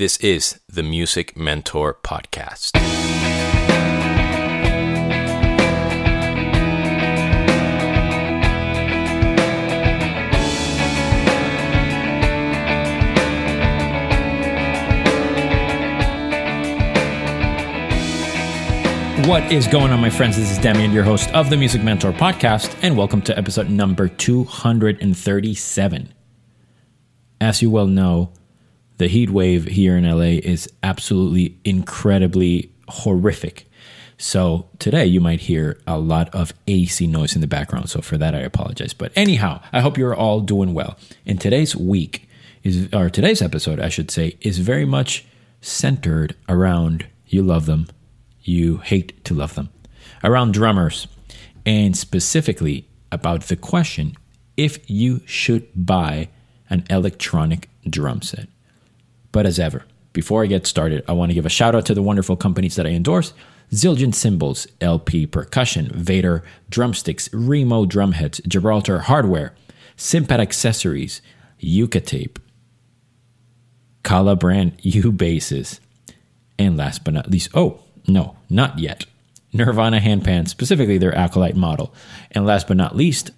This is the Music Mentor Podcast. What is going on, my friends? This is Demian, your host of the Music Mentor podcast, and welcome to episode number 237. As you well know, the heat wave here in LA is absolutely incredibly horrific. So today you might hear a lot of AC noise in the background. So for that, I apologize. But anyhow, I hope you're all doing well. And today's week is, or today's episode, I should say, is very much centered around you love them, you hate to love them, around drummers, and specifically about the question if you should buy an electronic drum set. But as ever, before I get started, I want to give a shout out to the wonderful companies that I endorse Zildjian Cymbals, LP Percussion, Vater Drumsticks, Remo Drumheads, Gibraltar Hardware, Cympad Accessories, Yucca Tape, Kala brand U basses, and last but not least, oh, no, not yet. Nirvana handpan, specifically their Acolyte model. And last but not least,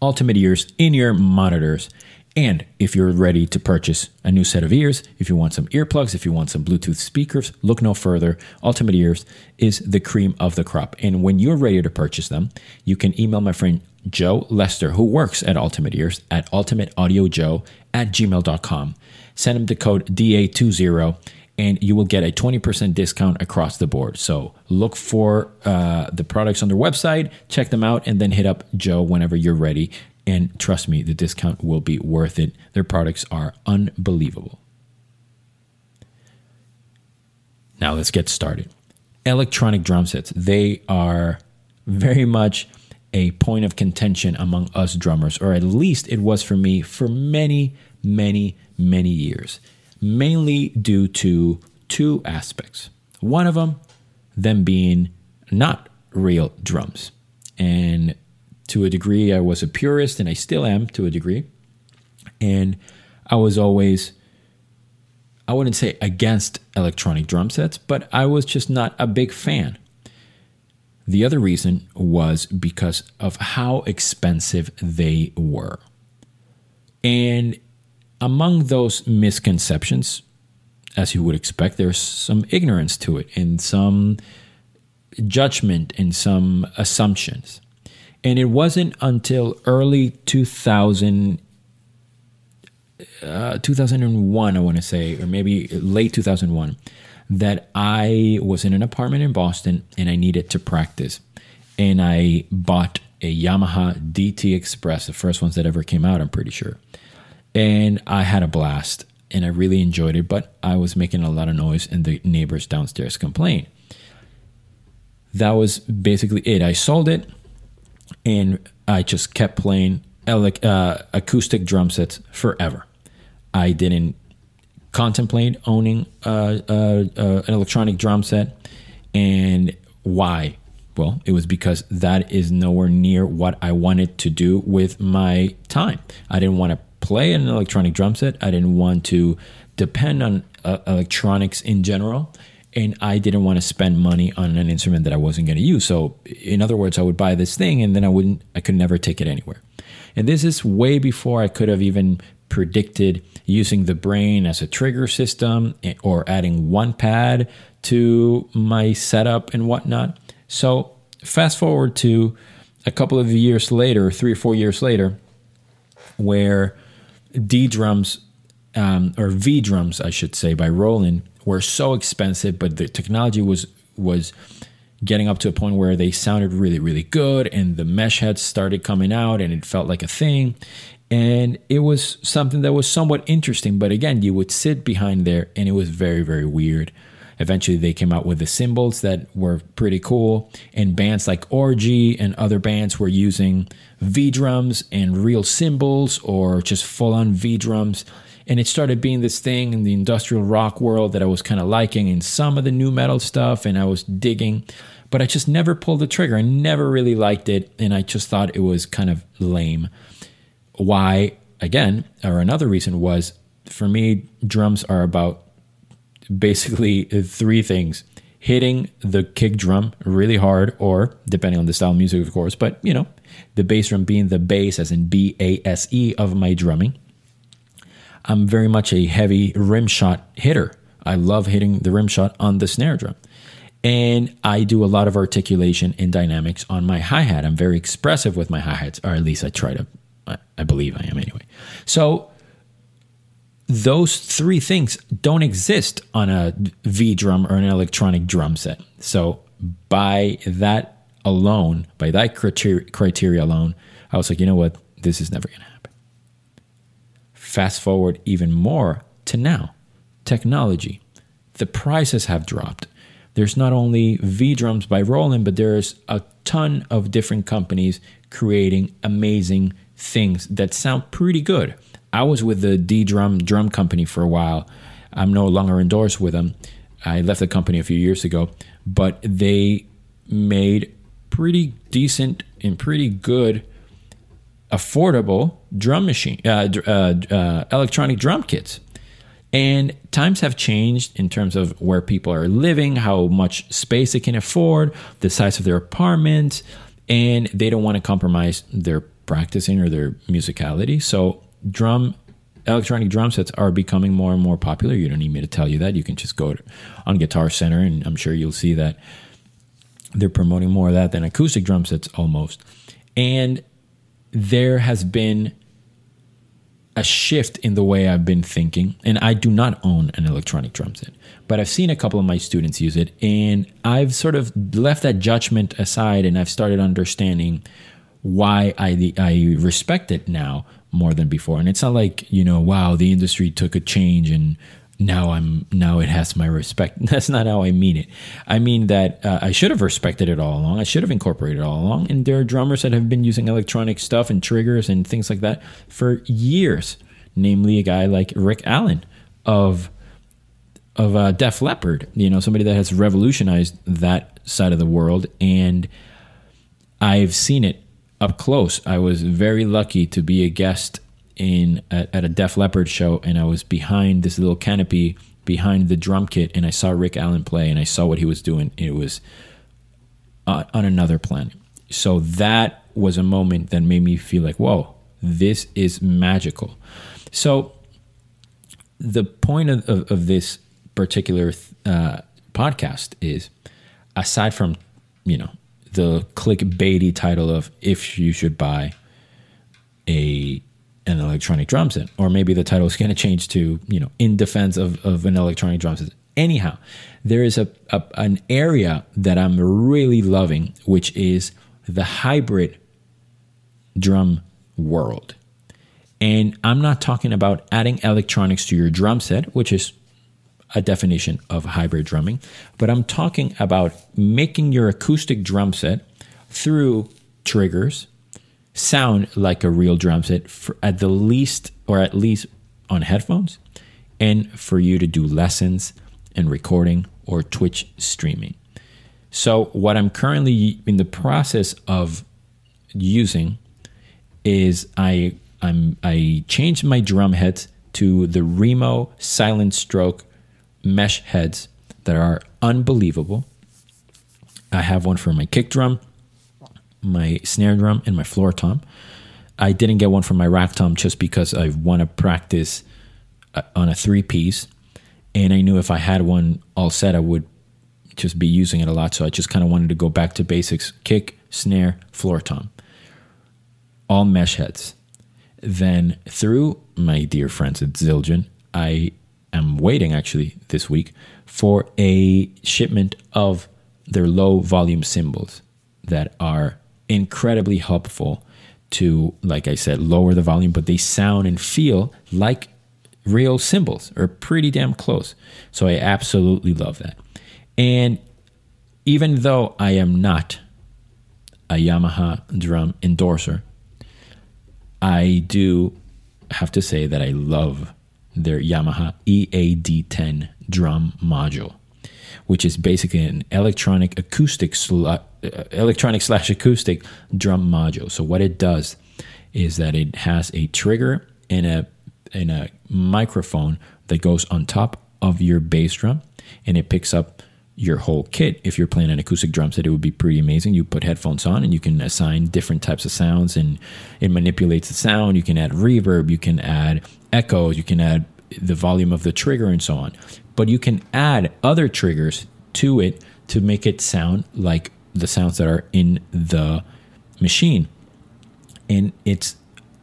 Ultimate Ears in ear monitors. And if you're ready to purchase a new set of ears, if you want some earplugs, if you want some Bluetooth speakers, look no further. Ultimate Ears is the cream of the crop. And when you're ready to purchase them, you can email my friend Joe Lester, who works at Ultimate Ears, at ultimateaudiojoe at gmail.com. Send him the code DA20 and you will get a 20% discount across the board. So look for uh, the products on their website, check them out, and then hit up Joe whenever you're ready. And trust me, the discount will be worth it. Their products are unbelievable. Now let's get started. Electronic drum sets, they are very much a point of contention among us drummers, or at least it was for me for many, many, many years mainly due to two aspects. One of them, them being not real drums. And to a degree, I was a purist, and I still am to a degree. And I was always, I wouldn't say against electronic drum sets, but I was just not a big fan. The other reason was because of how expensive they were. And among those misconceptions, as you would expect, there's some ignorance to it and some judgment and some assumptions. And it wasn't until early 2000, uh, 2001, I want to say, or maybe late 2001, that I was in an apartment in Boston and I needed to practice. And I bought a Yamaha DTXpress, the first ones that ever came out, I'm pretty sure and I had a blast and I really enjoyed it, but I was making a lot of noise and the neighbors downstairs complained. That was basically it. I sold it and I just kept playing uh, acoustic drum sets forever. I didn't contemplate owning uh, uh, uh, an electronic drum set. And why? Well, it was because that is nowhere near what I wanted to do with my time. I didn't want to play an electronic drum set. I didn't want to depend on uh, electronics in general. And I didn't want to spend money on an instrument that I wasn't going to use. So, in other words, I would buy this thing and then I wouldn't, I could never take it anywhere. And this is way before I could have even predicted using the brain as a trigger system eh, or adding one pad to my setup and whatnot. So, fast forward to a couple of years later, three or four years later, where D drums um, or V drums, I should say, by Roland were so expensive, but the technology was was getting up to a point where they sounded really, really good, and the mesh heads started coming out, and it felt like a thing. And it was something that was somewhat interesting, but again, you would sit behind there, and it was very, very weird. Eventually, they came out with the cymbals that were pretty cool, and bands like Orgy and other bands were using V drums and real cymbals or just full on V drums. And it started being this thing in the industrial rock world that I was kind of liking, and some of the new metal stuff, and I was digging. But I just never pulled the trigger. I never really liked it, and I just thought it was kind of lame. Why, again, or another reason was for me, drums are about basically three things hitting the kick drum really hard, or depending on the style of music, of course, but you know, the bass drum being the bass, as in B A S E, of my drumming. I'm very much a heavy rim shot hitter. I love hitting the rim shot on the snare drum. And I do a lot of articulation and dynamics on my hi hat. I'm very expressive with my hi hats, or at least I try to, I believe I am anyway. So those three things don't exist on a V drum or an electronic drum set. So by that alone, by that criteria alone, I was like, you know what? This is never going to happen. Fast forward even more to now technology. The prices have dropped. There's not only V drums by Roland, but there's a ton of different companies creating amazing things that sound pretty good. I was with the ddrum drum company for a while. I'm no longer endorsed with them. I left the company a few years ago, but they made pretty decent and pretty good, affordable drum machine, uh, uh, uh, electronic drum kits. And times have changed in terms of where people are living, how much space they can afford, the size of their apartment, and they don't want to compromise their practicing or their musicality. So drum electronic drum sets are becoming more and more popular. You don't need me to tell you that. You can just go to, on Guitar Center, and I'm sure you'll see that they're promoting more of that than acoustic drum sets almost. And there has been a shift in the way I've been thinking. And I do not own an electronic drum set, but I've seen a couple of my students use it, and I've sort of left that judgment aside, and I've started understanding why I I respect it now more than before. And it's not like, you know, wow, the industry took a change and now I'm now it has my respect. That's not how I mean it. I mean that uh, I should have respected it all along. I should have incorporated it all along. And there are drummers that have been using electronic stuff and triggers and things like that for years. Namely, a guy like Rick Allen of of uh, Def Leppard. You know, somebody that has revolutionized that side of the world. And I've seen it up close. I was very lucky to be a guest in at, at, a Def Leppard show, and I was behind this little canopy behind the drum kit, and I saw Rick Allen play, and I saw what he was doing. It was uh, on another planet. So that was a moment that made me feel like, whoa, this is magical. So the point of, of, of this particular uh, podcast is, aside from you know the clickbaity title of if you should buy a an electronic drum set, or maybe the title is going to change to you know in defense of, of an electronic drum set. Anyhow, there is a, a an area that I'm really loving, which is the hybrid drum world. And I'm not talking about adding electronics to your drum set, which is a definition of hybrid drumming, but I'm talking about making your acoustic drum set through triggers sound like a real drum set for at the least or at least on headphones and for you to do lessons and recording or Twitch streaming. So what I'm currently in the process of using is I I'm I changed my drum heads to the Remo Silent Stroke mesh heads that are unbelievable. I have one for my kick drum, my snare drum, and my floor tom. I didn't get one for my rack tom just because I want to practice uh, on a three piece. And I knew if I had one all set, I would just be using it a lot. So I just kind of wanted to go back to basics kick, snare, floor tom. All mesh heads. Then through my dear friends at Zildjian, I am waiting actually this week for a shipment of their low volume cymbals that are incredibly helpful to, like I said, lower the volume, but they sound and feel like real cymbals or pretty damn close. So I absolutely love that. And even though I am not a Yamaha drum endorser, I do have to say that I love their Yamaha EAD10 drum module, which is basically an electronic acoustic sl- uh, electronic slash acoustic drum module. So what it does is that it has a trigger and a in a microphone that goes on top of your bass drum and it picks up your whole kit. If you're playing an acoustic drum set, it would be pretty amazing. You put headphones on and you can assign different types of sounds and it manipulates the sound. You can add reverb, you can add echoes, you can add the volume of the trigger and so on. But you can add other triggers to it to make it sound like the sounds that are in the machine. And it's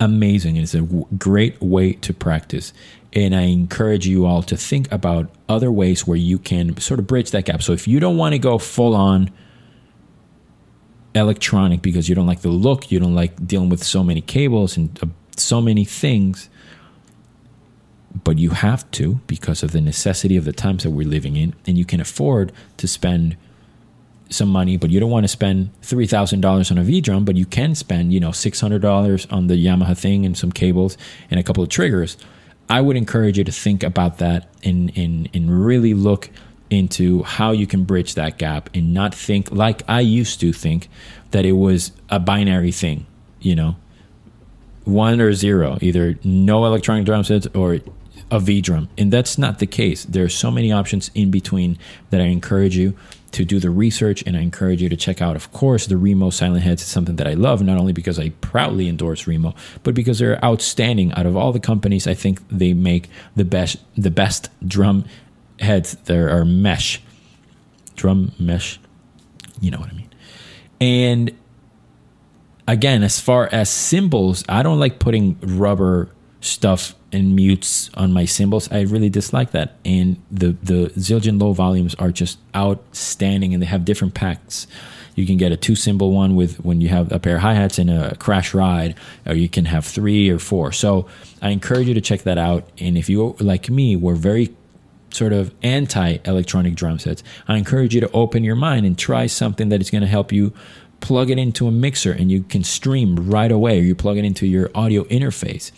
amazing. It's a great way to practice. And I encourage you all to think about other ways where you can sort of bridge that gap. So if you don't want to go full on electronic because you don't like the look, you don't like dealing with so many cables and uh, so many things, but you have to because of the necessity of the times that we're living in, and you can afford to spend some money, but you don't want to spend three thousand dollars on a V drum, but you can spend you know six hundred dollars on the Yamaha thing and some cables and a couple of triggers. I would encourage you to think about that and and and really look into how you can bridge that gap and not think like I used to think that it was a binary thing, you know, one or zero, either no electronic drum sets or a V drum. And that's not the case. There are so many options in between that I encourage you to do the research and I encourage you to check out, of course, the Remo Silent Heads It's something that I love, not only because I proudly endorse Remo, but because they're outstanding. Out of all the companies, I think they make the best the best drum heads. There are mesh. Drum mesh. You know what I mean. And again, as far as cymbals, I don't like putting rubber stuff and mutes on my cymbals. I really dislike that. And the the Zildjian low volumes are just outstanding, and they have different packs. You can get a two cymbal one with when you have a pair of hi hats and a crash ride, or you can have three or four. So I encourage you to check that out. And if you like me, were very sort of anti electronic drum sets, I encourage you to open your mind and try something that is going to help you plug it into a mixer and you can stream right away, or you plug it into your audio interface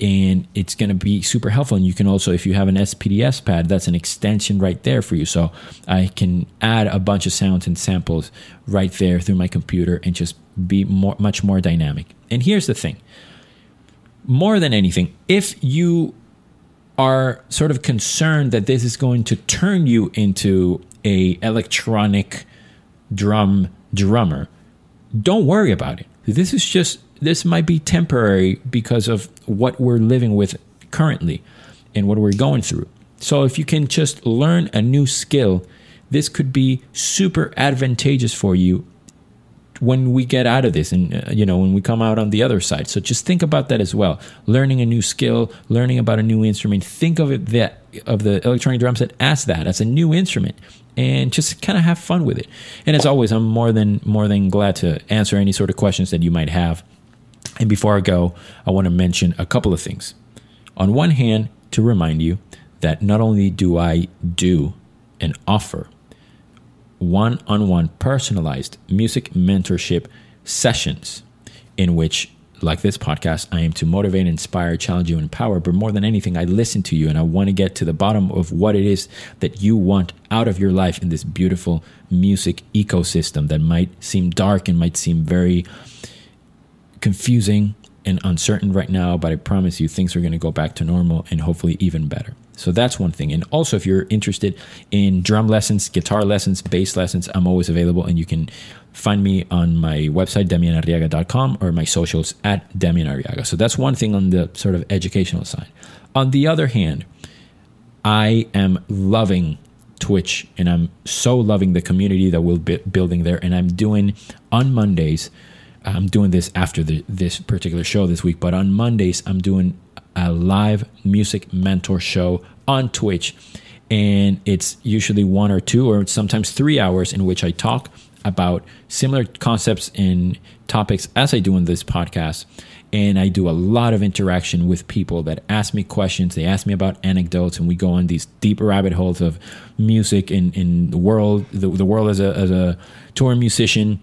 and it's going to be super helpful. And you can also, if you have an SPDS pad, that's an extension right there for you. So I can add a bunch of sounds and samples right there through my computer and just be more, much more dynamic. And here's the thing more than anything, if you are sort of concerned that this is going to turn you into a electronic drum drummer, don't worry about it. This is just this might be temporary because of what we're living with currently and what we're going through. So if you can just learn a new skill, this could be super advantageous for you when we get out of this and uh, you know when we come out on the other side. So just think about that as well. Learning a new skill learning about a new instrument. Think of it that of the electronic drum set as that as a new instrument and just kind of have fun with it. And as always i'm more than more than glad to answer any sort of questions that you might have and before I go, I want to mention a couple of things. On one hand, to remind you that not only do I do and offer one on one personalized music mentorship sessions in which like this podcast, I am to motivate, inspire, challenge you, and empower. But more than anything, I listen to you and I want to get to the bottom of what it is that you want out of your life in this beautiful music ecosystem that might seem dark and might seem very confusing and uncertain right now, but I promise you things are going to go back to normal and hopefully even better. So that's one thing. And also, if you're interested in drum lessons, guitar lessons, bass lessons, I'm always available. And you can find me on my website, demianarriaga.com, or my socials at demianarriaga. So that's one thing on the sort of educational side. On the other hand, I am loving Twitch and I'm so loving the community that we're building there. And I'm doing on Mondays I'm doing this after the, this particular show this week, but on Mondays, I'm doing a live music mentor show on Twitch. And it's usually one or two or sometimes three hours in which I talk about similar concepts and topics as I do in this podcast. And I do a lot of interaction with people that ask me questions. They ask me about anecdotes, and we go on these deep rabbit holes of music in, in the world, the, the world as a, as a touring musician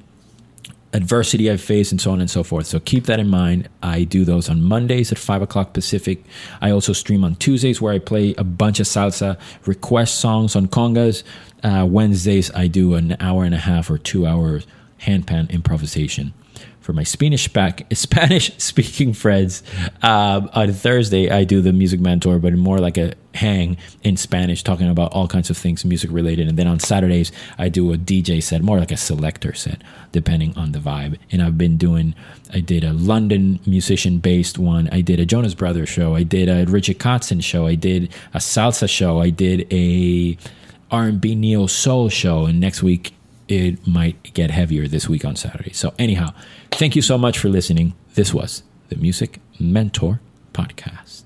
adversity I've faced, and so on and so forth. So keep that in mind. I do those on Mondays at 5 o'clock Pacific. I also stream on Tuesdays where I play a bunch of salsa request songs on congas. Uh, Wednesdays, I do an hour and a half or two hours handpan improvisation for my Spanish back Spanish speaking friends. Um, on Thursday, I do the Music Mentor, but more like a hang in Spanish, talking about all kinds of things music related. And then on Saturdays, I do a DJ set, more like a selector set, depending on the vibe. And I've been doing, I did a London musician based one, I did a Jonas Brothers show, I did a Richard Kotzen show, I did a salsa show, I did a R&B neo soul show, and next week it might get heavier this week on Saturday. So anyhow, thank you so much for listening. This was the Music Mentor podcast.